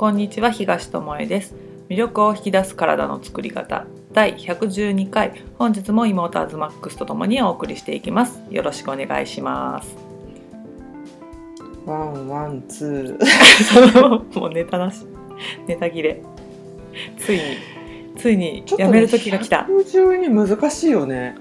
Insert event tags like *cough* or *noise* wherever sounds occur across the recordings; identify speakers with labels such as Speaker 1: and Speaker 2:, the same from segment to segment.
Speaker 1: こんにちは東智恵です。魅力を引き出す体の作り方。第112回。本日も妹アズマックスとともにお送りしていきます。よろしくお願いします。
Speaker 2: one one two。*laughs*
Speaker 1: もうネタなし。ネタ切れ。ついに。ついにやめる時が来た、
Speaker 2: 112難しいよね。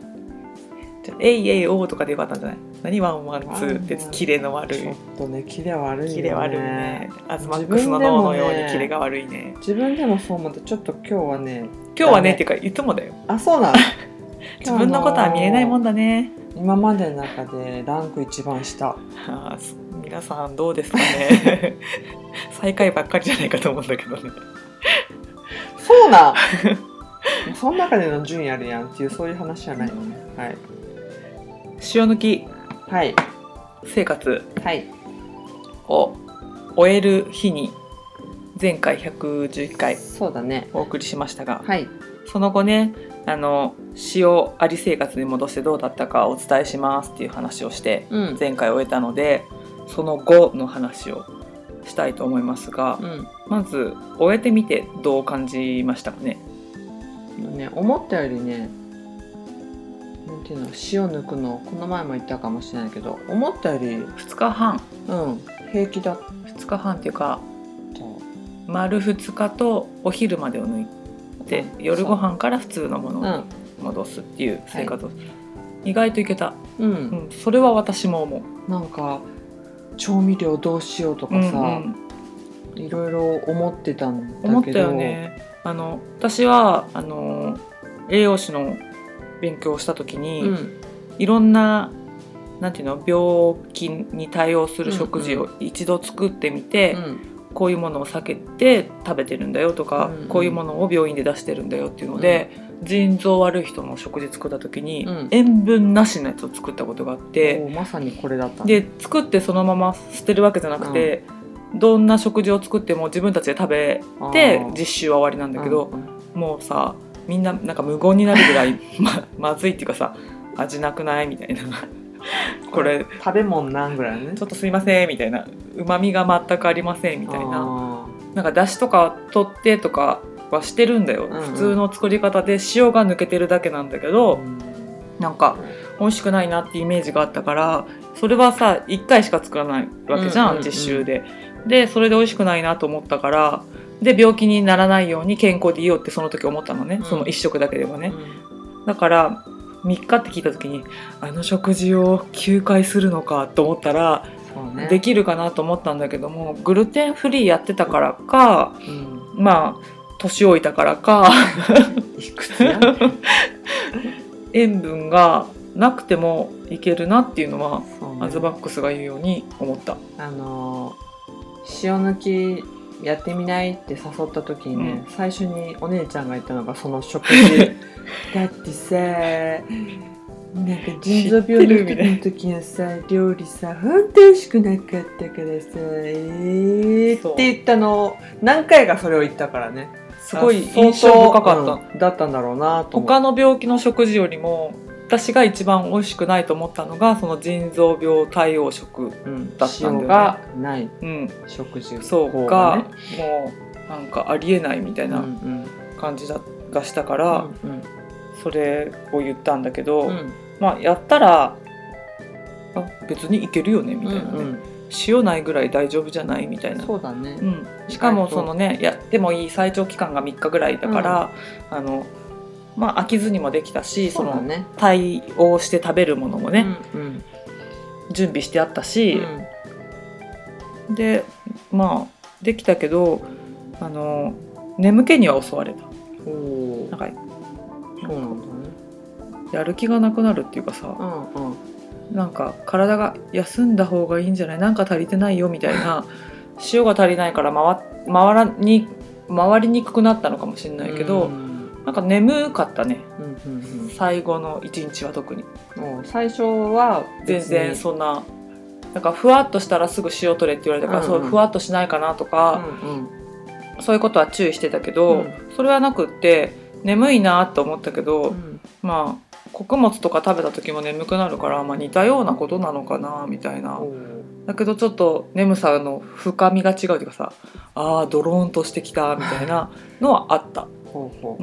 Speaker 1: えいえいおーとかでよかったんじゃない？何 one one two ってキレの悪い。
Speaker 2: ちょっとねキレ悪いよね。
Speaker 1: キレ悪いね。アズマックスの脳のようにキレが悪いね。
Speaker 2: 自分でもそう思ってちょっと今日はね
Speaker 1: 今日はねっていうかいつもだよ。
Speaker 2: あそうなの。*laughs*
Speaker 1: 自分のことは見えないもんだね。
Speaker 2: 今までの中でランク一番下。
Speaker 1: あ皆さんどうですかね。*laughs* 最下位ばっかりじゃないかと思うんだけどね。
Speaker 2: そうなんその中での順位あるやんっていうそういう話じゃないのね。はい。
Speaker 1: 塩抜き
Speaker 2: はい。
Speaker 1: 生活
Speaker 2: はい。
Speaker 1: を終える日に前回111回
Speaker 2: そうだね。
Speaker 1: お送りしましたが
Speaker 2: はい。
Speaker 1: その後ねあの塩あり生活に戻してどうだったかお伝えしますっていう話をして
Speaker 2: うん。
Speaker 1: 前回終えたのでその後の話をしたいと思いますが
Speaker 2: うん。
Speaker 1: まず終えてみてどう感じましたかね？
Speaker 2: ね思ったよりねなんていうの塩抜くのこの前も言ったかもしれないけど思ったより
Speaker 1: 2日半。
Speaker 2: うん平気だっ
Speaker 1: 2日半っていうか
Speaker 2: た
Speaker 1: 丸2日とお昼までを抜いて夜ご飯から普通のものに戻すっていう生活を、意外といけた、
Speaker 2: うん、
Speaker 1: うん、それは私も思う。
Speaker 2: なんか調味料どうしようとかさ、
Speaker 1: うんうん。
Speaker 2: いろいろ思ってたんだけど。
Speaker 1: 思ったよね。あの私はあの栄養士の勉強をした時に、
Speaker 2: うん。
Speaker 1: いろんななんていうの病気に対応する食事を一度作ってみて、
Speaker 2: うん。
Speaker 1: こういうものを避けて食べてるんだよとか、
Speaker 2: うんうん。
Speaker 1: こういうものを病院で出してるんだよっていうので、腎臓悪い人の食事作った時に、
Speaker 2: うん。
Speaker 1: 塩分なしのやつを作ったことがあって、
Speaker 2: おまさにこれだった。ね
Speaker 1: で作ってそのまま捨てるわけじゃなくて、どんな食事を作っても自分たちで食べて実習は終わりなんだけど、もうさみんななんか無言になるぐらい *laughs* ままずいっていうかさ味なくないみたいな。*laughs* これ
Speaker 2: 食べ物なんぐらいね。
Speaker 1: ちょっとすいませんみたいな。うまみが全くありませんみたいな。
Speaker 2: あ
Speaker 1: なんかだしとか取ってとかはしてるんだよ、
Speaker 2: うんうん。
Speaker 1: 普通の作り方で塩が抜けてるだけなんだけ
Speaker 2: ー
Speaker 1: ど、
Speaker 2: うん。
Speaker 1: なんか美味しくないなってイメージがあったからそれはさ1回しか作らないわけじゃん,、
Speaker 2: うんうんうん。
Speaker 1: 実習で。でそれで美味しくないなと思ったからで病気にならないように健康でいようってその時思ったのね、
Speaker 2: うん。
Speaker 1: その1食だけでもね。
Speaker 2: うん。
Speaker 1: だから3日って聞いた時にあの食事を9回するのかと思ったら、
Speaker 2: ね。
Speaker 1: できるかなと思ったんだけどもグルテンフリーやってたからか
Speaker 2: うん。
Speaker 1: まあ年老いたからか
Speaker 2: いくつや？*laughs*
Speaker 1: 塩分がなくてもいけるなっていうのは
Speaker 2: ね。
Speaker 1: アズバックスが言うように思った。
Speaker 2: あのー塩抜きやってみないって誘った時にね、最初にお姉ちゃんが言ったのがその食事。*laughs* だってさな。んか腎臓病の時のさ料理さ本当美味しくなかったからさえー、って言ったの。を何回かそれを言ったからね。
Speaker 1: すごい印象深かった、
Speaker 2: うんだったんだろうなと思
Speaker 1: 他の病気の食事よりも私が一番美味しくないと思ったのがその腎臓病対応食、
Speaker 2: うん、
Speaker 1: だったんだよね。
Speaker 2: 塩がない
Speaker 1: うん、
Speaker 2: 食事。
Speaker 1: そう
Speaker 2: 法
Speaker 1: が、
Speaker 2: ね。
Speaker 1: もうなんかありえないみたい
Speaker 2: うんう
Speaker 1: なん。感じだがしたから、
Speaker 2: うん
Speaker 1: それを言ったんだけど、
Speaker 2: うん。
Speaker 1: まあやったらあ別にいけるよねみたいなね、
Speaker 2: うんうん。
Speaker 1: 塩ないぐらい大丈夫じゃないみたいな。
Speaker 2: そうだね、
Speaker 1: うん、しかもそのねやってもいい最長期間が3日ぐらいだから、あのまあ飽きずにもできたしそ
Speaker 2: ね。
Speaker 1: 対応して食べるものもね、
Speaker 2: うんうん。
Speaker 1: 準備してあったし、
Speaker 2: うん。
Speaker 1: でまあできたけどあの眠気には襲われた。なんか
Speaker 2: そうなんだね。
Speaker 1: やる気がなくなるっていうかさ
Speaker 2: うんうん。
Speaker 1: なんか体が休んだ方がいいんじゃない？なんか足りてないよみたいな *laughs* 塩が足りないから回回らに回りにくくなったのかもしれないけど、
Speaker 2: うん
Speaker 1: なんか眠かったね。
Speaker 2: うんうん
Speaker 1: 最後の一日は特に。
Speaker 2: 最初は
Speaker 1: 全然そんななんかふわっとしたらすぐ塩取れって言われたから、
Speaker 2: うんうん。
Speaker 1: そうふわっとしないかなとか、
Speaker 2: うんうん。
Speaker 1: そういうことは注意してたけど、
Speaker 2: うん。
Speaker 1: それはなくって眠いなと思ったけど、
Speaker 2: うん。
Speaker 1: まあ穀物とか食べた時も眠くなるから、まあ、似たようなことなのかなみたいな。だけどちょっと眠さの深みが違うというかさあードローンとしてきたみたいなのはあった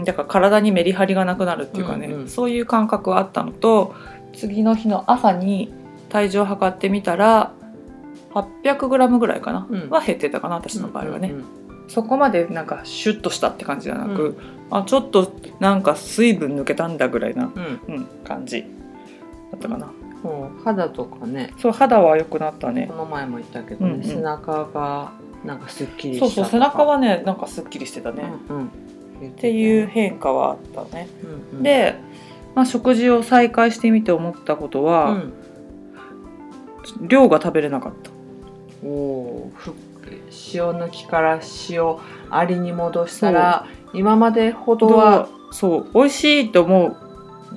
Speaker 1: だから体にメリハリがなくなるっていうかね、
Speaker 2: うんうん。
Speaker 1: そういう感覚はあったのと次の日の朝に体重を測ってみたら 800g ぐらいかな、
Speaker 2: うん。
Speaker 1: は減ってたかな私の場合はね、
Speaker 2: うんうん
Speaker 1: そこまでなんかシュッとしたって感じじゃなく、
Speaker 2: うん。
Speaker 1: あちょっとなんか水分抜けたんだぐらいな、
Speaker 2: うん。
Speaker 1: うん、感じ。だったかな。
Speaker 2: 肌とかね。
Speaker 1: そう肌は良くなったね。
Speaker 2: この前も言ったけどね、
Speaker 1: うんうん。
Speaker 2: 背中がなんかすっきりした
Speaker 1: そうそう背中はねなんかすっきりしてたね、
Speaker 2: うんうん
Speaker 1: っていう変化はあったね、
Speaker 2: うんうん、
Speaker 1: で、まあ、食事を再開してみて思ったこと
Speaker 2: う
Speaker 1: は、
Speaker 2: ん、
Speaker 1: 量が食べれなかった。
Speaker 2: お塩抜きから塩ありに戻したら今までほどは、
Speaker 1: そう美味しいと思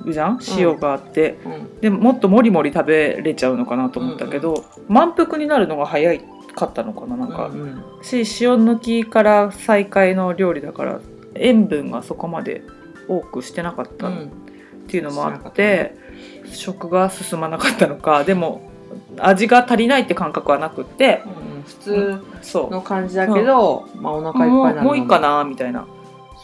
Speaker 1: うじゃん？塩があって、
Speaker 2: うん。
Speaker 1: でももっともりもり食べれちゃうのかなと思ったけど、満腹になるのが早かったのかななんか、
Speaker 2: うんうん。
Speaker 1: し塩抜きから再開の料理だから塩分がそこまで多くしてなかったっ
Speaker 2: うん。
Speaker 1: ていうのもあって、食が進まなかったのかでも味が足りないって感覚はなくって
Speaker 2: うん普通の感じだけど、まあお腹いっ
Speaker 1: も
Speaker 2: ぱいなるの
Speaker 1: も。ういいかなみたいな。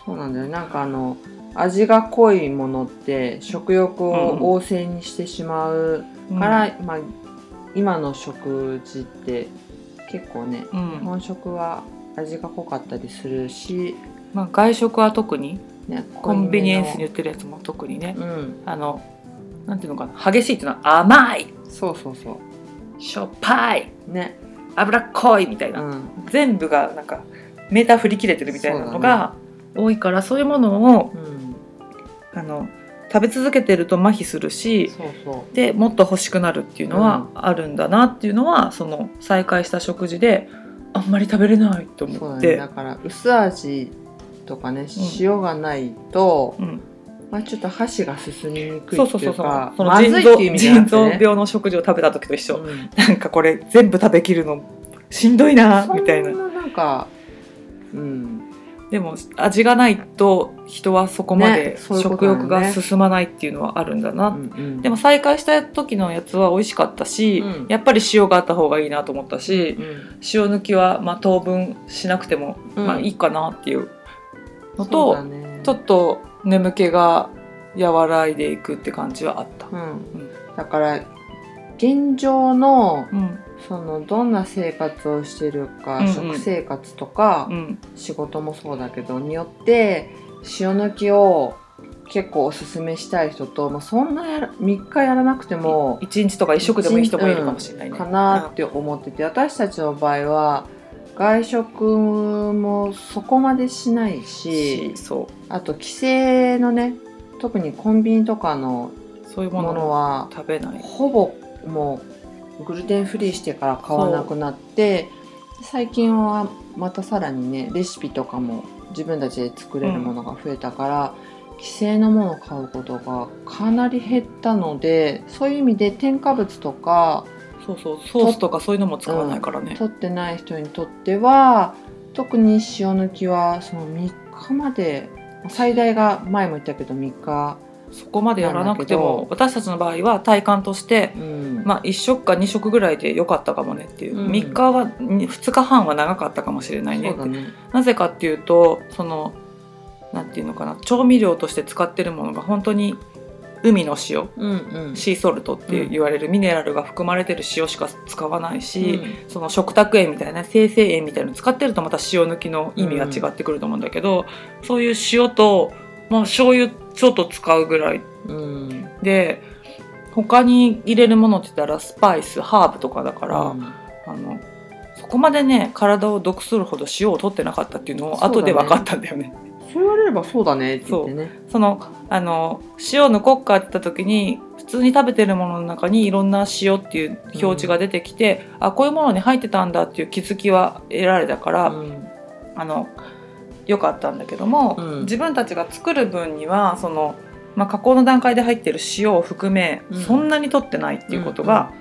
Speaker 2: そうなんだよ。なんかあの味が濃いものって食欲を旺盛にしてしまうから、まあ、今の食事って結構ね
Speaker 1: うん。
Speaker 2: 日本食は味が濃かったりするし、
Speaker 1: まあ、外食は特に
Speaker 2: ね、
Speaker 1: コンビニエンスに
Speaker 2: に
Speaker 1: 売ってるやつも特にね。
Speaker 2: うん。
Speaker 1: あのなんていうのかな激しいっていうのは甘い。
Speaker 2: そうそうそ
Speaker 1: しょっぱい。う
Speaker 2: ね。
Speaker 1: 脂っこいみたいうな、
Speaker 2: ん。
Speaker 1: 全部がなんかメーター振り切れてるみたいなのが多いからそういうものを
Speaker 2: うん。
Speaker 1: あの食べ続けてると麻痺するし
Speaker 2: そうそう。
Speaker 1: でもっと欲しくなるっていうのはあるんだなっていうのは、その再開した食事であんまり食べれないと思って。
Speaker 2: だね。だから薄味とかね塩がないと、
Speaker 1: うん、
Speaker 2: まあ、ちょっと箸が進みにくいって
Speaker 1: そうそうそうそう。腎臓病の食事を食べた時と一緒、
Speaker 2: うん。
Speaker 1: なんかこれ全部食べきるのしんどいなみたいな。
Speaker 2: そんななんかうん。
Speaker 1: でも味がないと人はそこま
Speaker 2: ね
Speaker 1: で食欲が進まないっていうのはあるんだな、
Speaker 2: うんうん。
Speaker 1: でも再開した時のやつは美味しかったし、
Speaker 2: うん。
Speaker 1: やっぱり塩があった方がいいなと思ったし、
Speaker 2: うん。
Speaker 1: 塩抜きはまあ当分しなくても、
Speaker 2: うん。
Speaker 1: まあいいかなっていうのと、
Speaker 2: だね。
Speaker 1: ちょっと眠気が和らいでいくって感じはあった。
Speaker 2: うん。だから現状の
Speaker 1: うん
Speaker 2: そのどんな生活をしてるか、
Speaker 1: うんうん。
Speaker 2: 食生活とか、
Speaker 1: うん。
Speaker 2: 仕事もそうだけどによって塩抜きを結構おすすめしたい人と、まあ、そんなやら3日やらなくても
Speaker 1: 一日とか一食でもいい人もいるかもしれないね。
Speaker 2: かなって思ってて私たちの場合は外食もそこまでしないし
Speaker 1: しそ
Speaker 2: あと帰省のね特にコンビニとかの
Speaker 1: うそういうも
Speaker 2: も
Speaker 1: の
Speaker 2: は
Speaker 1: 食べない。
Speaker 2: ほぼもうグルテンフリーしてから買わなくなって最近はまたさらにねレシピとかも自分たちで作れるものが増えたから、既製のものを買うことがかなり減ったのでそういう意味で添加物とか
Speaker 1: そうそう。ソースとかそういうのも使わないからね。
Speaker 2: 取ってない人にとっては特に塩抜きはその3日まで最大が前も言ったけど3日、
Speaker 1: そこまでやらなくても私たちの場合は体感として
Speaker 2: うん。
Speaker 1: まあ、1食か2食ぐらいで良かったかもねっていう、
Speaker 2: うん。
Speaker 1: 3日は2日半は長かったかもしれないね
Speaker 2: ね。
Speaker 1: なぜかっていうとそのなんていうのかな調味料として使ってるものが本当に海の塩
Speaker 2: うんうん。
Speaker 1: シーソルトって言われるミネラルが含まれてる塩しか使わないし、
Speaker 2: うん。
Speaker 1: その食卓塩みたいな生成塩みたいなの使ってるとまた塩抜きの意味が違ってくると思うんだけど、そういう塩と、まあ、醤油ちょっと使うぐらい。
Speaker 2: うん。
Speaker 1: で他に入れるものって言ったらスパイスハーブとかだから、
Speaker 2: うん。
Speaker 1: あのそこまでね体を毒するほど塩を取ってなかったっていうのを後で分かったんだよね。
Speaker 2: そう。言われればそう。だねって言ってね
Speaker 1: そのあの塩抜こっかって言った時に普通に食べてるものの中にいろんな塩っていう表示が出てきて、あこういうものに入ってたんだっていう気づきは得られたから、
Speaker 2: うん。
Speaker 1: あの良かったんだけども、
Speaker 2: うん。
Speaker 1: 自分たちが作る分にはその、まあ、加工の段階で入ってる塩を含め、
Speaker 2: うん。
Speaker 1: そんなに取ってないっていうことが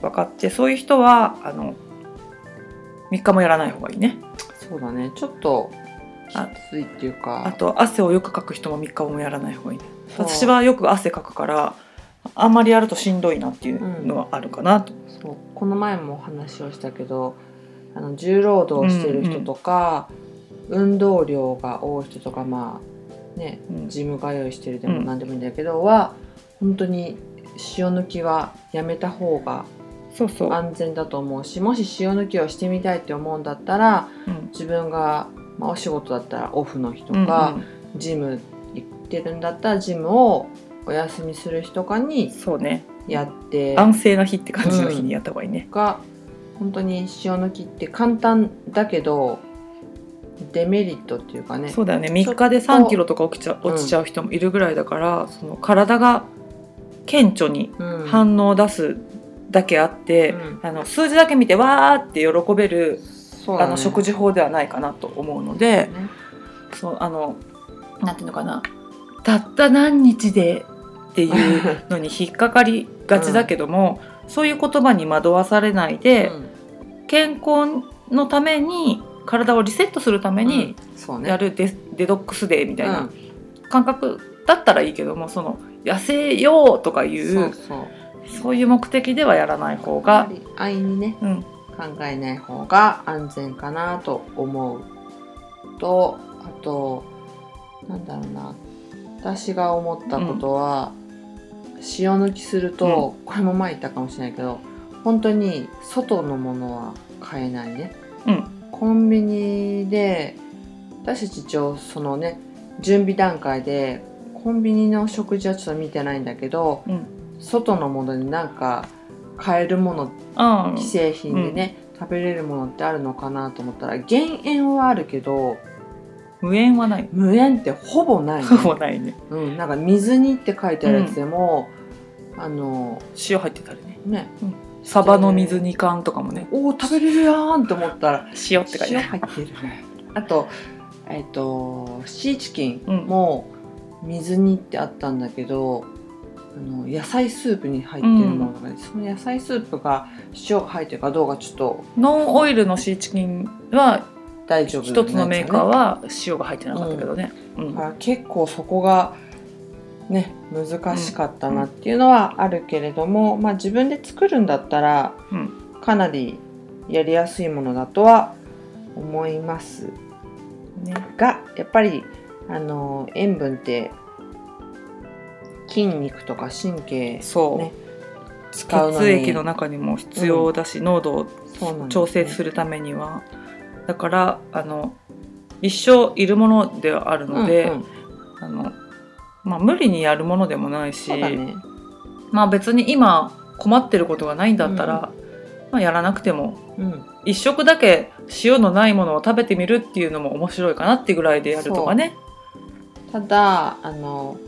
Speaker 1: 分かって、そういう人はあの3日もやらない方がいいね。
Speaker 2: そうだね。ちょっとき
Speaker 1: あ
Speaker 2: ついっていうか。
Speaker 1: あと汗をよくかく人も3日もやらない方がいい私はよく汗かくからあんまりやるとしんどいなっていうのはあるかなと。
Speaker 2: そう。この前もお話をしたけどあの重労働してる人とか、運動量が多い人とかまあね
Speaker 1: うん。
Speaker 2: ジム通いしてるでも
Speaker 1: うん。
Speaker 2: 何でもいいんだけど、は本当に塩抜きはやめた方が
Speaker 1: そうそう、
Speaker 2: 安全だと思うしもし塩抜きをしてみたいって思うんだったら
Speaker 1: うん。
Speaker 2: 自分が、まあ、お仕事だったらオフの日と
Speaker 1: うん
Speaker 2: か、ジム行ってるんだったらジムをお休みする日とか
Speaker 1: うん
Speaker 2: に
Speaker 1: そうね。
Speaker 2: やって
Speaker 1: 安静な日って感じの日にやった方がいいね。
Speaker 2: が本当に塩抜きって簡単だけどデメリットっていうかね。
Speaker 1: そうだよね。3日で3キロとか起きちゃ落ちちゃう人もいるぐらいだから、その体が顕著に
Speaker 2: うん。
Speaker 1: 反応を出すだけあって、
Speaker 2: うん。
Speaker 1: あの数字だけ見てわーって喜べる、
Speaker 2: ね
Speaker 1: あの食事法ではないかなと思うので、
Speaker 2: ね
Speaker 1: そうあのなんていうのかな。たった何日でっていう *laughs* のに引っかかりがちだけども、そういう言葉に惑わされないで、健康のために体をリセットするため
Speaker 2: うん。
Speaker 1: に
Speaker 2: そうね。
Speaker 1: やるデ,、デドックスデーみたい
Speaker 2: うん。
Speaker 1: な感覚だったらいいけどもその痩せようとかいう
Speaker 2: そう
Speaker 1: いう目的ではやらない方が
Speaker 2: 安易にね。
Speaker 1: うん、
Speaker 2: 考えない方が安全かなと思うとあとなんだろうな。私が思ったことは、塩抜きすると、これも前言ったかもしれないけど本当に外のものは買えないね。
Speaker 1: うん、
Speaker 2: コンビニで私たち一応そのね準備段階でコンビニの食事はちょっと見てないんだけど
Speaker 1: うん、
Speaker 2: 外のものになんか買えるもの
Speaker 1: あ
Speaker 2: 既製品でね、食べれるものってあるのかなと思ったら減塩はあるけど
Speaker 1: 無塩はない。
Speaker 2: 無塩ってほぼない、ね。
Speaker 1: ほぼないね。
Speaker 2: うん、なんか水煮って書いてあるやつでも、あの
Speaker 1: 塩入ってたりね。
Speaker 2: ね。
Speaker 1: サバの水煮缶とかもね。
Speaker 2: おお食べれるやんと思ったら
Speaker 1: 塩って書いて
Speaker 2: 塩
Speaker 1: ある。
Speaker 2: 入ってるね。あとえっ、とシーチキン
Speaker 1: うん。
Speaker 2: も水煮ってあったんだけど、あの野菜スープに入ってるものが、ねその野菜スープが塩が入ってるかどうかちょっと
Speaker 1: ノンオイルのシーチキンは
Speaker 2: 大丈夫
Speaker 1: 一つのメーカー
Speaker 2: は
Speaker 1: は塩が入ってなかったけどね、うん。
Speaker 2: だから結構そこがね難しかったなっていうのはあるけれども、まあ自分で作るんだったら
Speaker 1: うん。
Speaker 2: かなりやりやすいものだとは思います。
Speaker 1: ね。
Speaker 2: がやっぱりあの塩分って筋肉とか神経
Speaker 1: そう、
Speaker 2: ね使うのに。
Speaker 1: 血液の中にも必要だし、濃度を
Speaker 2: そうなんですね。
Speaker 1: 調整するためには。だからあの一生いるものではあるので、
Speaker 2: うんうん。
Speaker 1: あのまあ、無理にやるものでもないし、
Speaker 2: ね。
Speaker 1: まあ、別に今困ってることがないんだったら、まあ、やらなくても
Speaker 2: うん。
Speaker 1: 一食だけ塩のないものを食べてみるっていうのも面白いかなってぐらいでやるとかね。
Speaker 2: ただあの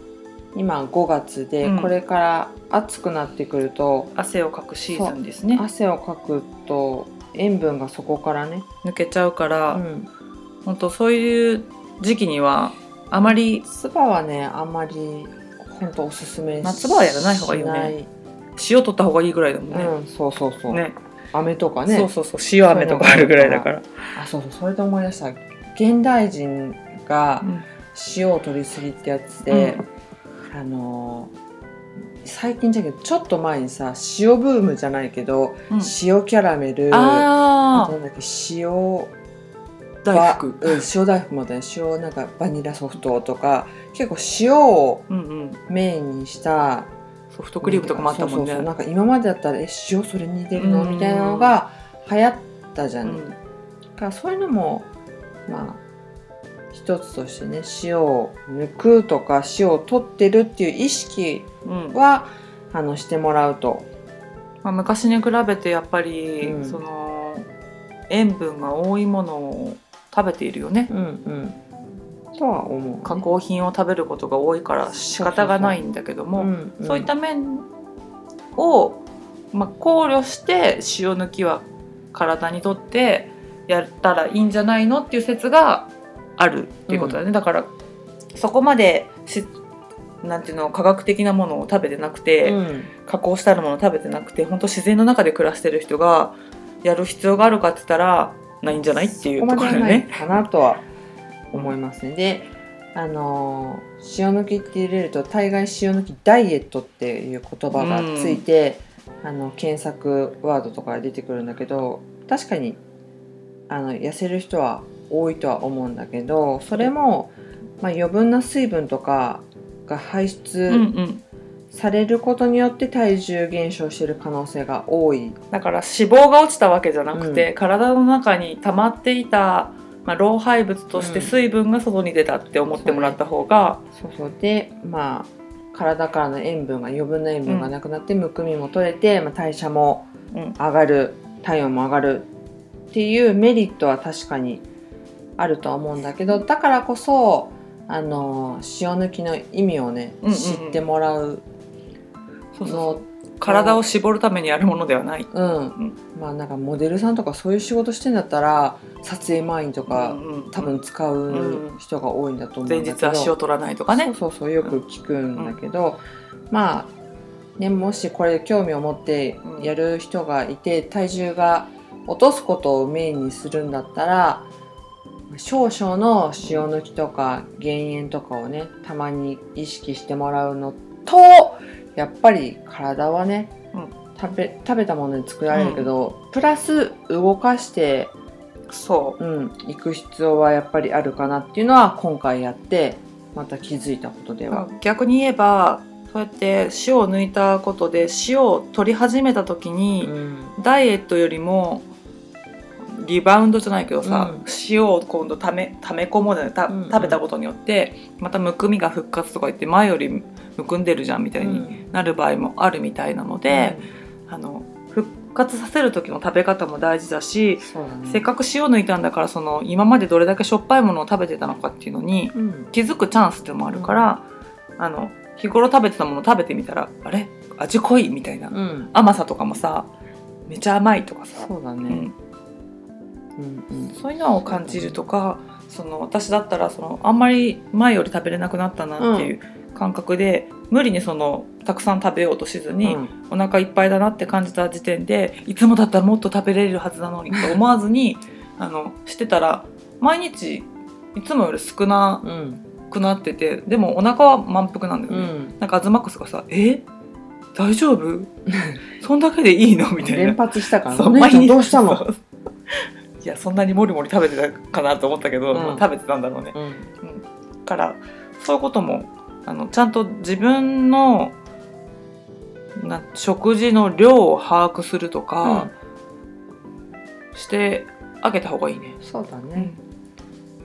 Speaker 2: 今5月で
Speaker 1: うん。
Speaker 2: これから暑くなってくると、
Speaker 1: 汗をかくシーズンですね。
Speaker 2: 汗をかくと塩分がそこからね、
Speaker 1: 抜けちゃうから、
Speaker 2: うん、
Speaker 1: 本当そういう時期にはあまり
Speaker 2: 夏場はねあんまり本当おすすめし
Speaker 1: 夏場はやらない方がいいよね。塩取った方がいいぐらいだもんね。
Speaker 2: うん、そうそうそう、
Speaker 1: ね。
Speaker 2: 飴とかね。
Speaker 1: そうそうそう。塩飴とかあるぐらいだから。
Speaker 2: あそうそう。それで思い出した。現代人が
Speaker 1: うん。
Speaker 2: 塩を取りすぎってやつで、あのー最近じゃけどちょっと前にさ塩ブームじゃないけど、
Speaker 1: うん。
Speaker 2: 塩キャラメルあ
Speaker 1: あ
Speaker 2: となんだっけ塩
Speaker 1: あ大福。
Speaker 2: ばうん、塩大福もだね。塩なんかバニラソフトとか結構塩を
Speaker 1: うんうん。
Speaker 2: メインにした
Speaker 1: ソフトクリームとかもあったもんね。
Speaker 2: なんか今までだったらえ塩それに入れるの？
Speaker 1: うん。
Speaker 2: みたいなのが流行ったじゃん、
Speaker 1: うん。
Speaker 2: だからそういうのもまあ一つとしてね塩を抜くとか塩を取ってるっていう意識
Speaker 1: うん。
Speaker 2: はあのしてもらうと、
Speaker 1: まあ、昔に比べてやっぱり、
Speaker 2: うん。
Speaker 1: その塩分が多いものを食べているよね。
Speaker 2: うんうん、とは思う、ね、
Speaker 1: 加工品を食べることが多いから仕方がないんだけども、そういった面を、まあ、考慮して塩抜きは体にとってやったらいいんじゃないのっていう説があるっていうことだね、だからそこまでしなんていうの科学的なものを食べてなくて、
Speaker 2: うん
Speaker 1: 加工してあるものを食べてなくて本当自然の中で暮らしてる人がやる必要があるかって言ったらないんじゃないっていう
Speaker 2: ことこ
Speaker 1: ろね。
Speaker 2: かなとは思いますね。であのー塩抜きって入れると大概塩抜きダイエットっていう言葉がついて、あの検索ワードとかで出てくるんだけど確かにあの痩せる人は多いとは思うんだけどそれも、まあ、余分な水分とかが排
Speaker 1: うん
Speaker 2: 出
Speaker 1: うん。
Speaker 2: されることによって体重減少している可能性が多い。
Speaker 1: だから脂肪が落ちたわけじゃなくて、体の中に溜まっていた、まあ、老廃物として水分が外に出たって思ってもらった方が、
Speaker 2: そうそう。でまあ体からの塩分が余分な塩分がなくなってむくみも取れて、まあ、代謝も
Speaker 1: うん。
Speaker 2: 上がる体温も上がるっていうメリットは確かにあるとは思うんだけどだからこそあの塩抜きの意味をね、
Speaker 1: うんうんうん。
Speaker 2: 知ってもらう
Speaker 1: そうそう
Speaker 2: の
Speaker 1: 体を絞るためにやるものではない。
Speaker 2: うん、
Speaker 1: ん。
Speaker 2: まあなんかモデルさんとかそういう仕事してんだったら撮影前にとか、
Speaker 1: うんうん
Speaker 2: 多分使う人が多いんだと思うんだ
Speaker 1: 前
Speaker 2: けど、
Speaker 1: 日足を取らないとかね。
Speaker 2: そう。そうそうよく聞くんだけど、まあねもしこれで興味を持ってやる人がいて、体重が落とすことをメインにするんだったら少々の塩抜きとか減塩とかをねたまに意識してもらうのとやっぱり体はね、
Speaker 1: うん。
Speaker 2: 食べ食べたもので作られるけど、プラス動かして
Speaker 1: そ
Speaker 2: う。ん、行く必要はやっぱりあるかなっていうのは今回やってまた気づいたことでは。
Speaker 1: う逆に言えばそうやって塩を抜いたことで塩を取り始めた時
Speaker 2: う
Speaker 1: に、
Speaker 2: ん。
Speaker 1: ダイエットよりもリバウンドじゃないけどさ、
Speaker 2: うん。
Speaker 1: 塩を今度ため溜め込もうじゃないた
Speaker 2: うんうん。
Speaker 1: 食べたことによってまたむくみが復活とか言って前よりむくんでるじゃんみたいになる場合もあるみたいなので、あの復活させる時の食べ方も大事だし、
Speaker 2: ね。
Speaker 1: せっかく塩抜いたんだからその今までどれだけしょっぱいものを食べてたのかっていうのに
Speaker 2: うん。
Speaker 1: 気づくチャンスでもあるから、あの日頃食べてたもの食べてみたらあれ？味濃い？みたいな、
Speaker 2: うん。
Speaker 1: 甘さとかもさめちゃ甘いとかさ、
Speaker 2: そうだね、
Speaker 1: うん、
Speaker 2: うんうん
Speaker 1: そういうのを感じるとかその私だったらそのあんまり前より食べれなくなったなっていう感覚で、無理にそのたくさん食べようとしずに、
Speaker 2: うん。
Speaker 1: お腹いっぱいだなって感じた時点でいつもだったらもっと食べれるはずなのにと思わずにあのしてたら毎日いつもより少な
Speaker 2: うん。
Speaker 1: くなっててでもお腹は満腹なんだよね、
Speaker 2: うん。
Speaker 1: なんかアズマックスがさ「え？大丈夫？*laughs* そんだけでいいの?」みたいな。
Speaker 2: 連発したからね。どうしたの？
Speaker 1: いやそんなにもりもり食べてたかなと思ったけど、
Speaker 2: うん。
Speaker 1: まあ食べてたんだろうね。
Speaker 2: うん。
Speaker 1: からそういうこともあのちゃんと自分のな食事の量を把握するとか、してあげた方がいいね、
Speaker 2: そうだね、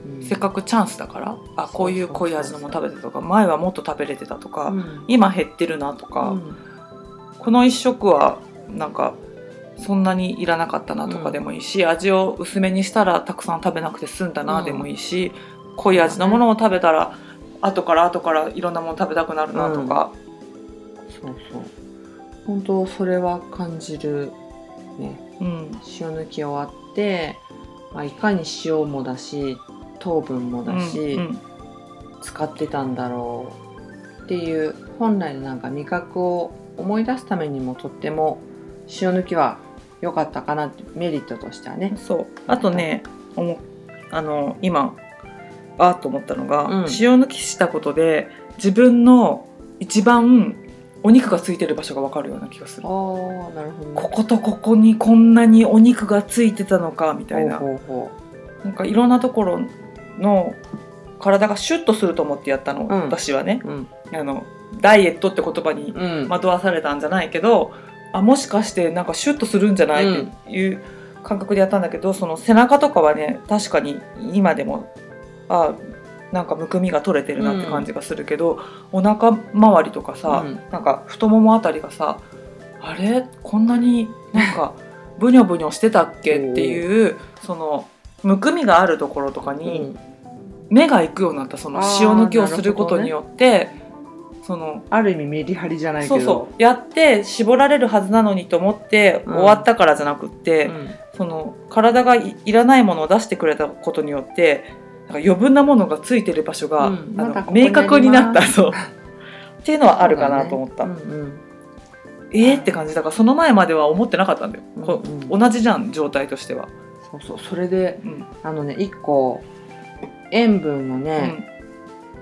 Speaker 1: うん。
Speaker 2: うん。
Speaker 1: せっかくチャンスだからあこういう濃い味のもの食べてたとか前はもっと食べれてたとか、
Speaker 2: うん。
Speaker 1: 今減ってるなとか、
Speaker 2: うん。
Speaker 1: この一食はなんかそんなにいらなかったなとかでもいいし、味を薄めにしたらたくさん食べなくて済んだなでもいいし、濃い味のものを食べたら後から後からいろんなもの食べたくなるなとか、
Speaker 2: そうそう。本当それは感じるね。
Speaker 1: うん。
Speaker 2: 塩抜き終わって、まあ、いかに塩もだし糖分もだし、
Speaker 1: うん。
Speaker 2: 使ってたんだろうっていう本来のなんか味覚を思い出すためにもとっても塩抜きは良かったかなってメリットとしてはね。
Speaker 1: そう。あとね思うあの今あーと思ったのが、
Speaker 2: うん。
Speaker 1: 塩抜きしたことで自分の一番お肉がついてる場所が分かるような気がする。
Speaker 2: ああなるほどね。
Speaker 1: こことここにこんなにお肉がついてたのかみたいな。
Speaker 2: ほうほ
Speaker 1: なんかいろんなところの体がシュッとすると思ってやったの、
Speaker 2: うん。
Speaker 1: 私はね。
Speaker 2: うほう。うん。
Speaker 1: あのダイエットって言葉に
Speaker 2: うん。
Speaker 1: 惑わされたんじゃないけどあもしかしてなんかシュッとするんじゃない、
Speaker 2: うん。
Speaker 1: っていう感覚でやったんだけどその背中とかはね確かに今でもあなんかむくみが取れてるなって感じがするけど、お腹周りとかさ、
Speaker 2: うん。
Speaker 1: なんか太ももあたりがさあれ？こんなになんか *laughs* ブニョブニョしてたっけ？っていうそのむくみがあるところとかに、
Speaker 2: うん。
Speaker 1: 目が行くようになったその塩抜きをすることによって、その
Speaker 2: ある意味メリハリじゃないけど。
Speaker 1: そうそう。やって絞られるはずなのにと思って
Speaker 2: うん。
Speaker 1: 終わったからじゃなくって、
Speaker 2: うん。
Speaker 1: その体がいいらないものを出してくれたことによってなんか余分なものがついてる場所が、
Speaker 2: うん。
Speaker 1: あ
Speaker 2: ここ
Speaker 1: 明確になった。
Speaker 2: ます
Speaker 1: そう。*laughs* っていうのはあるかなと思った、
Speaker 2: うんうん。
Speaker 1: えーって感じだからその前までは思ってなかったんだよ、こ
Speaker 2: うんうん。
Speaker 1: 同じじゃん状態としては、
Speaker 2: そうそう。それで
Speaker 1: うん。
Speaker 2: あのね一個塩分をね、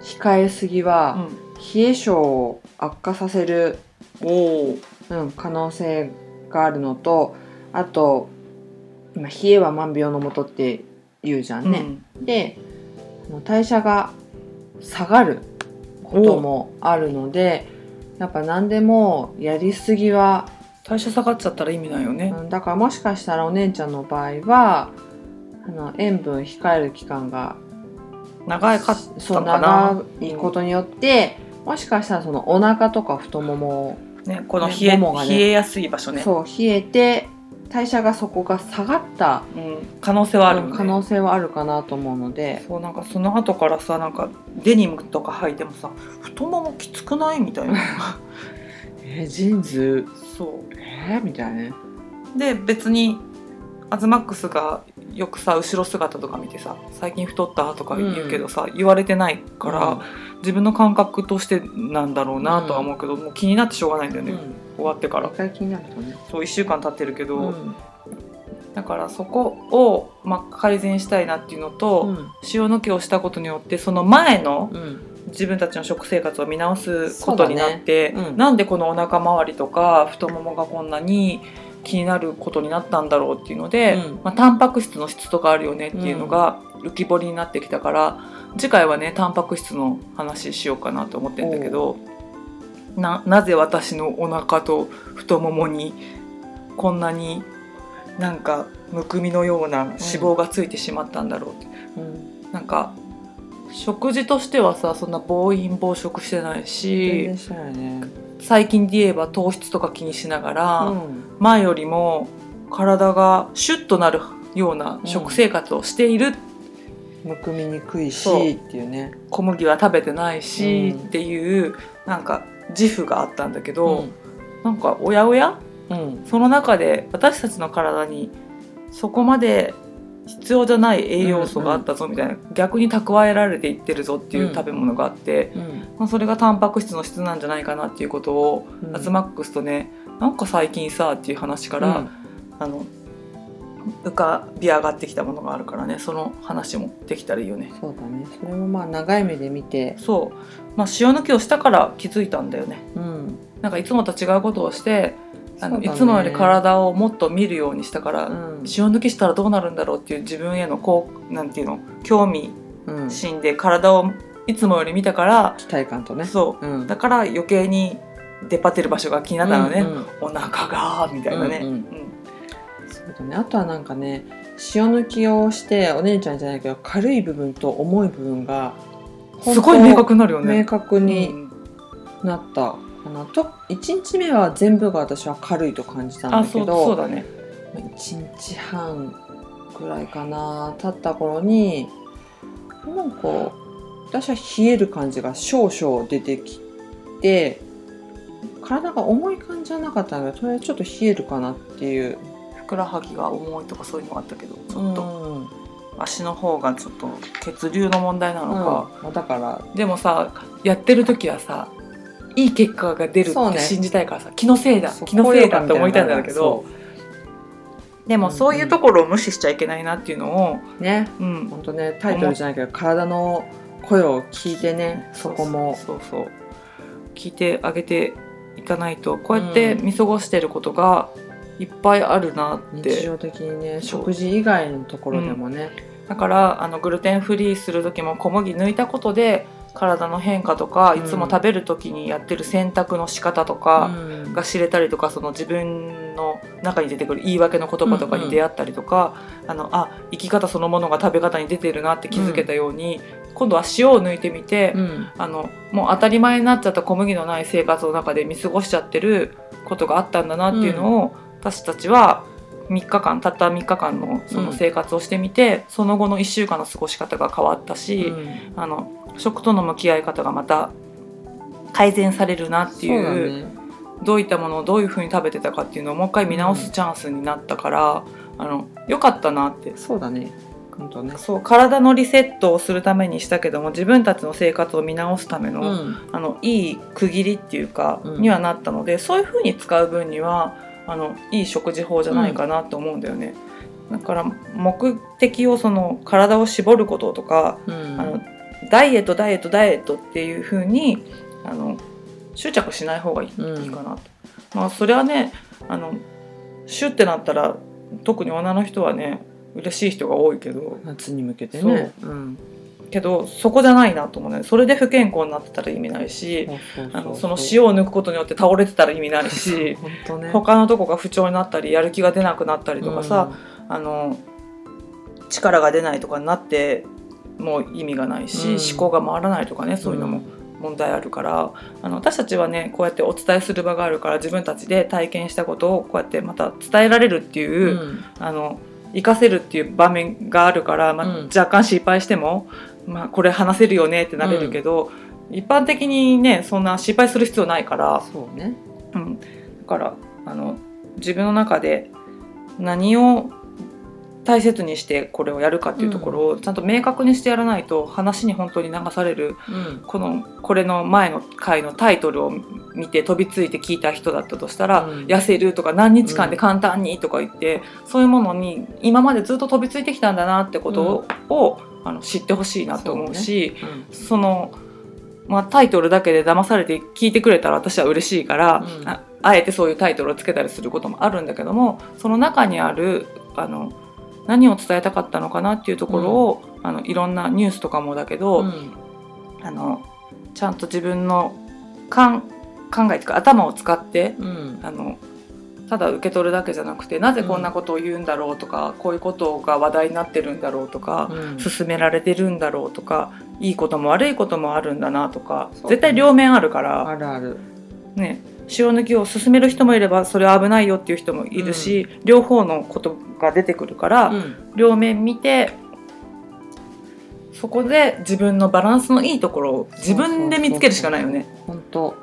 Speaker 2: 控えすぎ
Speaker 1: う
Speaker 2: は、
Speaker 1: ん
Speaker 2: 冷え性を悪化させる、うん、可能性があるのとあと今冷えは万病のもとって言うじゃんね。であの代謝が下がることもあるのでやっぱ何でもやりすぎは、
Speaker 1: 代謝下がっちゃったら意味ないよね、
Speaker 2: うんだからもしかしたらお姉ちゃんの場合はあの塩分控える期間が
Speaker 1: 長かっ
Speaker 2: そう長いことによって、もしかしたらそのお腹とか太もも、
Speaker 1: ねこの
Speaker 2: ね
Speaker 1: 冷え,、
Speaker 2: ももがね。
Speaker 1: 冷えやすい場所ね。
Speaker 2: そう冷えて代謝がそこが下がった
Speaker 1: うん、可能性はあるよね、
Speaker 2: 可能性はあるかなと思うので。
Speaker 1: そうなんかその後からさなんかデニムとか履いてもさ太ももきつくないみたいな。*laughs*
Speaker 2: えージーンズ？
Speaker 1: そ
Speaker 2: えー、みたいな
Speaker 1: で別にアズマックスがよくさ後ろ姿とか見てさ「最近太った?」とか言うけどさ、言われてないから、自分の感覚としてなんだろうなとは思うけど、もう気になってしょうがないんだよね、
Speaker 2: うん。
Speaker 1: 終わってから。
Speaker 2: 一回気になるとね、
Speaker 1: そう1週間経ってるけど、
Speaker 2: うん。
Speaker 1: だからそこを、まあ、改善したいなっていうのと、
Speaker 2: うん。
Speaker 1: 塩抜きをしたことによってその前の
Speaker 2: うん。
Speaker 1: 自分たちの食生活を見直すことになって、
Speaker 2: ね。うん。
Speaker 1: なんでこのお腹周りとか太ももがこんなに気になることになったんだろうっていうので、
Speaker 2: うん。
Speaker 1: まあ、タンパク質の質とかあるよねっていうのが浮き彫りになってきたから次回はねタンパク質の話しようかなと思ってんだけどななぜ私のお腹と太ももにこんなになんかむくみのような脂肪がついてしまったんだろうって、
Speaker 2: うん。
Speaker 1: なんか食事としてはさそんな暴飲暴食してない
Speaker 2: 全
Speaker 1: し
Speaker 2: ね。
Speaker 1: 最近で言えば糖質とか気にしながら、
Speaker 2: うん。
Speaker 1: 前よりも体がシュッとなるような食生活をしている、
Speaker 2: むくみにくいしっていうね。
Speaker 1: 小麦は食べてないし、
Speaker 2: うん。
Speaker 1: っていうなんか自負があったんだけど、
Speaker 2: うん。
Speaker 1: なんかおやおや？
Speaker 2: うん。
Speaker 1: その中で私たちの体にそこまで必要じゃない栄養素があったぞみたいな、逆に蓄えられていってるぞっていう食べ物があって、
Speaker 2: うん。
Speaker 1: まあ、それがタンパク質の質なんじゃないかなっていうことを、
Speaker 2: うん。
Speaker 1: アズマックスとねなんか最近さっていう話から、
Speaker 2: うん。
Speaker 1: あの浮かび上がってきたものがあるからねその話もできたらいいよね。
Speaker 2: そうだね。それもまあ長い目で見て。
Speaker 1: そう、まあ、塩抜きをしたから気づいたんだよね。
Speaker 2: うん。
Speaker 1: なんかいつもと違うことをしてあの、
Speaker 2: ね。
Speaker 1: いつもより体をもっと見るようにしたから、
Speaker 2: うん。
Speaker 1: 塩抜きしたらどうなるんだろうっていう自分へのこうなんていうの興味
Speaker 2: うん。
Speaker 1: 心で体をいつもより見たから、
Speaker 2: 期待感とね。
Speaker 1: そう。
Speaker 2: うん。
Speaker 1: だから余計に出っ張ってる場所が気になったのね、
Speaker 2: うん。うん
Speaker 1: お腹がみたいなね、
Speaker 2: うんうん。
Speaker 1: うん。
Speaker 2: そうだね。あとはなんかね塩抜きをしてお姉ちゃんじゃないけど軽い部分と重い部分が
Speaker 1: すごい明確になるよね。
Speaker 2: 明確に
Speaker 1: うん。
Speaker 2: なったかな、と1日目は全部が私は軽いと感じたんだけど
Speaker 1: そうだね。
Speaker 2: 1日半ぐらいかな。経った頃になんか私は冷える感じが少々出てきて体が重い感じじゃなかったんだけどとりあえずちょっと冷えるかなっていう。
Speaker 1: ふくらはぎが重いとかそういうのがあったけどちょっと
Speaker 2: うん。
Speaker 1: 足の方がちょっと血流の問題なのか、
Speaker 2: うん、だから
Speaker 1: でもさやってる時はさいい結果が出るって信じたいからさ、気のせいだ気のせいだって思いたいんだけ
Speaker 2: そ
Speaker 1: どでもそういうところを無視しちゃいけないなっていうのを、
Speaker 2: うね。
Speaker 1: うん、
Speaker 2: 本当ねタイトルじゃないけど体の声を聞いてねそこも。
Speaker 1: そうそう。聞いてあげていかないとこうやって見過ごしてることがいっぱいあるなって、
Speaker 2: 日常的にね食事以外のところでもね、
Speaker 1: だからあのグルテンフリーする時も小麦抜いたことで体の変化とか、
Speaker 2: うん。
Speaker 1: いつも食べる時にやってる選択の仕方とか
Speaker 2: うん。
Speaker 1: が知れたりとかその自分の中に出てくる言い訳の言葉とかに出会ったりとか、あのあ生き方そのものが食べ方に出てるなって気づけたように、今度は塩を抜いてみて、
Speaker 2: うん。
Speaker 1: あのもう当たり前になっちゃった小麦のない生活の中で見過ごしちゃってることがあったんだなっていうのを、私たちは3日間たった3日間のその生活をしてみて、その後の1週間の過ごし方が変わったし、
Speaker 2: うん。
Speaker 1: あの食との向き合い方がまた改善されるなっていう
Speaker 2: ね。
Speaker 1: どういったものをどういうふうに食べてたかっていうのをもう一回見直すチャンスになったから、あのよかったなって。
Speaker 2: そうだね。本当ね。
Speaker 1: そう体のリセットをするためにしたけども自分たちの生活を見直すための,、
Speaker 2: うん。
Speaker 1: あのいい区切りっていうか、
Speaker 2: うん。
Speaker 1: にはなったのでそういうふうに使う分にはあのいい食事法じゃないかなと思うんだよね。だから目的をその体を絞ることとか、
Speaker 2: うん。
Speaker 1: あのダイエットダイエットダイエットっていうふうにあの執着しない方がいい,、
Speaker 2: うん。
Speaker 1: いいかなと。まあそれはねあのシュッてなったら特に女の人はね嬉しい人が多いけど。
Speaker 2: 夏に向けてね。う。ん
Speaker 1: けどそこじゃないなと思うね。それで不健康になってたら意味ないしあのその塩を抜くことによって倒れてたら意味ないし *laughs*
Speaker 2: 本当ね。
Speaker 1: 他のとこが不調になったりやる気が出なくなったりとかさ、あの力が出ないとかになってもう意味がないし、
Speaker 2: うん。
Speaker 1: 思考が回らないとかねそういうのも問題あるから、あの私たちはねこうやってお伝えする場があるから自分たちで体験したことをこうやってまた伝えられるっていうう、
Speaker 2: ん。
Speaker 1: あの活かせるっていう場面があるから、まあ
Speaker 2: うん。
Speaker 1: 若干失敗しても、まあ、これ話せるよねってなれるけど、一般的にねそんな失敗する必要ないから。
Speaker 2: そうね。
Speaker 1: うん、だからあの自分の中で何を大切にしてこれをやるかっていうところをちゃんと明確にしてやらないと話に本当に流される
Speaker 2: うん。
Speaker 1: このこれの前の回のタイトルを見て飛びついて聞いた人だったとしたら「
Speaker 2: うん。
Speaker 1: 痩せる」とか「何日間で簡単に」とか言って、そういうものに今までずっと飛びついてきたんだなってことを,、をあの知ってほしいなと思うし。
Speaker 2: うん。
Speaker 1: その、まあ、タイトルだけで騙されて聞いてくれたら私は嬉しいから、あえてそういうタイトルをつけたりすることもあるんだけどもその中にあるあの何を伝えたかったのかなっていうところを、あのいろんなニュースとかもだけど、
Speaker 2: うん。
Speaker 1: あのちゃんと自分の考えというか頭を使って
Speaker 2: うん。
Speaker 1: あのただ受け取るだけじゃなくてなぜこんなことを言うんだろうとか、こういうことが話題になってるんだろうとか、
Speaker 2: うん。
Speaker 1: 勧められてるんだろうとかいいことも悪いこともあるんだなとか絶対両面あるから、
Speaker 2: あるある。
Speaker 1: ね、塩抜きを勧める人もいればそれは危ないよっていう人もいるし、両方のことが出てくるから、
Speaker 2: うん。
Speaker 1: 両面見てそこで自分のバランスのいいところを自分で見つけるしかないよね。
Speaker 2: 本当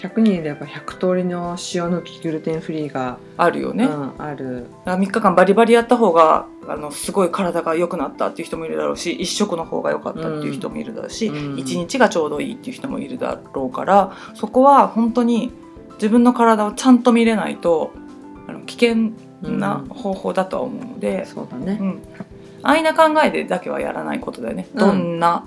Speaker 2: 100人いれば100通りの塩抜きグルテンフリーが、
Speaker 1: あるよね、
Speaker 2: うん、ある。
Speaker 1: 3日間バリバリやった方があのすごい体が良くなったっていう人もいるだろうし1食の方が良かったっていう人もいるだろうし、
Speaker 2: うん。
Speaker 1: 1日がちょうどいいっていう人もいるだろうからそこは本当に自分の体をちゃんと見れないとあの危険な方法だとは思うので、
Speaker 2: そうだね。
Speaker 1: う、ん。安易な考えでだけはやらないことだよね、
Speaker 2: うん。
Speaker 1: どんな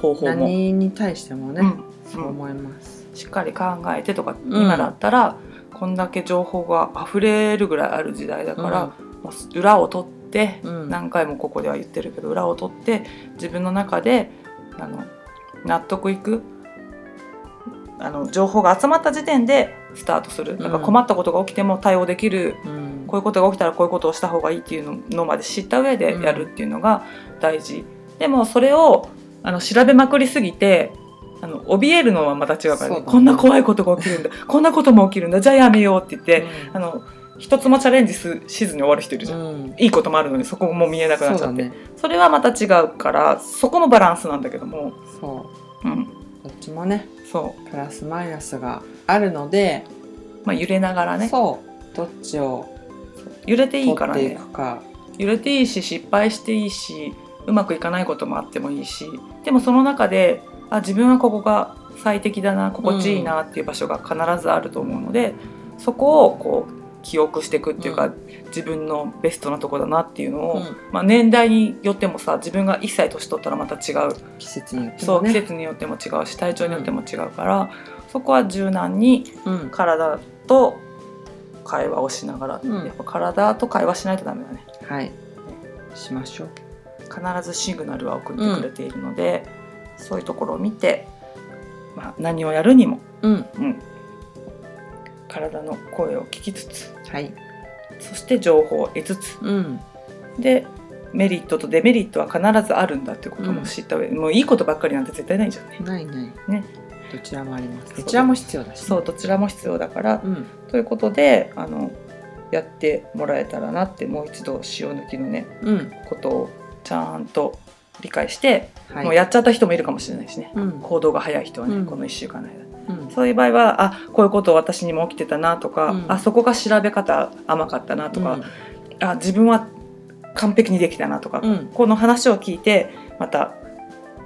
Speaker 1: 方法も。
Speaker 2: 何に対してもね、
Speaker 1: うん。
Speaker 2: そう思います、
Speaker 1: しっかり考えてとか、
Speaker 2: うん
Speaker 1: 今だったらこんだけ情報が溢れるぐらいある時代だから、もう裏を取って、
Speaker 2: うん。
Speaker 1: 何回もここでは言ってるけど裏を取って自分の中であの納得いくあの情報が集まった時点でスタートする、なんか困ったことが起きても対応できる。
Speaker 2: うん。
Speaker 1: こういうことが起きたらこういうことをした方がいいっていうののまで知った上でやるっていうのが大事、でもそれをあの調べまくりすぎてあの怯えるのはまた違うからね。こんな怖いことが起きるんだ。*laughs* こんなことも起きるんだ。じゃあやめようって言って、あの一つもチャレンジすしずに終わる人いるじゃん、
Speaker 2: うん。
Speaker 1: いいこともあるのにそこも見えなくなっちゃって。
Speaker 2: そね。
Speaker 1: それはまた違うからそこもバランスなんだけども、
Speaker 2: そ
Speaker 1: う。ん、
Speaker 2: うどっちもね
Speaker 1: そ
Speaker 2: プラスマイナスがあるので、
Speaker 1: う、まあ、揺れながらね。
Speaker 2: そう。どっちを
Speaker 1: 揺れていい
Speaker 2: 取ってい
Speaker 1: か。らね揺れていいし失敗していいしうまくいかないこともあってもいいし。でもその中であ自分はここが最適だな心地いいなっていう場所が必ずあると思うので、そこをこう記憶していくっていうか、
Speaker 2: う
Speaker 1: 自分のベストなとこだなっていうのを、
Speaker 2: うん。
Speaker 1: まあ、年代によってもさ自分が1歳年取ったらまた違う。
Speaker 2: 季節によって
Speaker 1: そう、
Speaker 2: もね
Speaker 1: 季節によっても違うし体調によっても違うから、そこは柔軟に
Speaker 2: うん。
Speaker 1: 体と会話をしながら、
Speaker 2: うん。
Speaker 1: やっぱ体と会話しないとダメだね。
Speaker 2: はい。しましょう。
Speaker 1: 必ずシグナルは送ってくれているので、そういうところを見て、まあ、何をやるにも、
Speaker 2: うん。
Speaker 1: うん、体の声を聞きつつ
Speaker 2: はい。
Speaker 1: そして情報を得つつ
Speaker 2: うん。
Speaker 1: でメリットとデメリットは必ずあるんだってことも知った上で、もういいことばっかりなんて絶対ないじゃんね。
Speaker 2: ないない。
Speaker 1: ね。
Speaker 2: どちらもあります。どちらも必要だしね。
Speaker 1: そうどちらも必要だから、
Speaker 2: うん。
Speaker 1: ということであのやってもらえたらなってもう一度塩抜きのね
Speaker 2: うん。
Speaker 1: ことをちゃんと理解して、
Speaker 2: はい。
Speaker 1: もうやっちゃった人もいるかもしれないしね。
Speaker 2: うん。
Speaker 1: 行動が早い人はね、
Speaker 2: うん。
Speaker 1: この1週間の間。
Speaker 2: うん。
Speaker 1: そういう場合はあこういうこと私にも起きてたなとか、
Speaker 2: うん。
Speaker 1: あそこが調べ方甘かったなとか、あ自分は完璧にできたなとか、
Speaker 2: うん。
Speaker 1: この話を聞いてまた、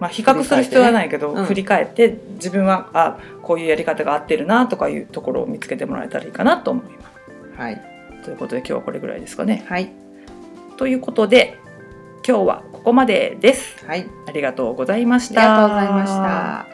Speaker 1: まあ、比較する必要はないけど振り,、
Speaker 2: 振り
Speaker 1: 返って自分はあこういうやり方が合ってるなとかいうところを見つけてもらえたらいいかなと思います。
Speaker 2: はい。
Speaker 1: ということで今日はこれぐらいですかね。
Speaker 2: はい。
Speaker 1: ということで今日はここまでです。
Speaker 2: はい。
Speaker 1: ありがとうございまし
Speaker 2: あり
Speaker 1: た
Speaker 2: がとうございました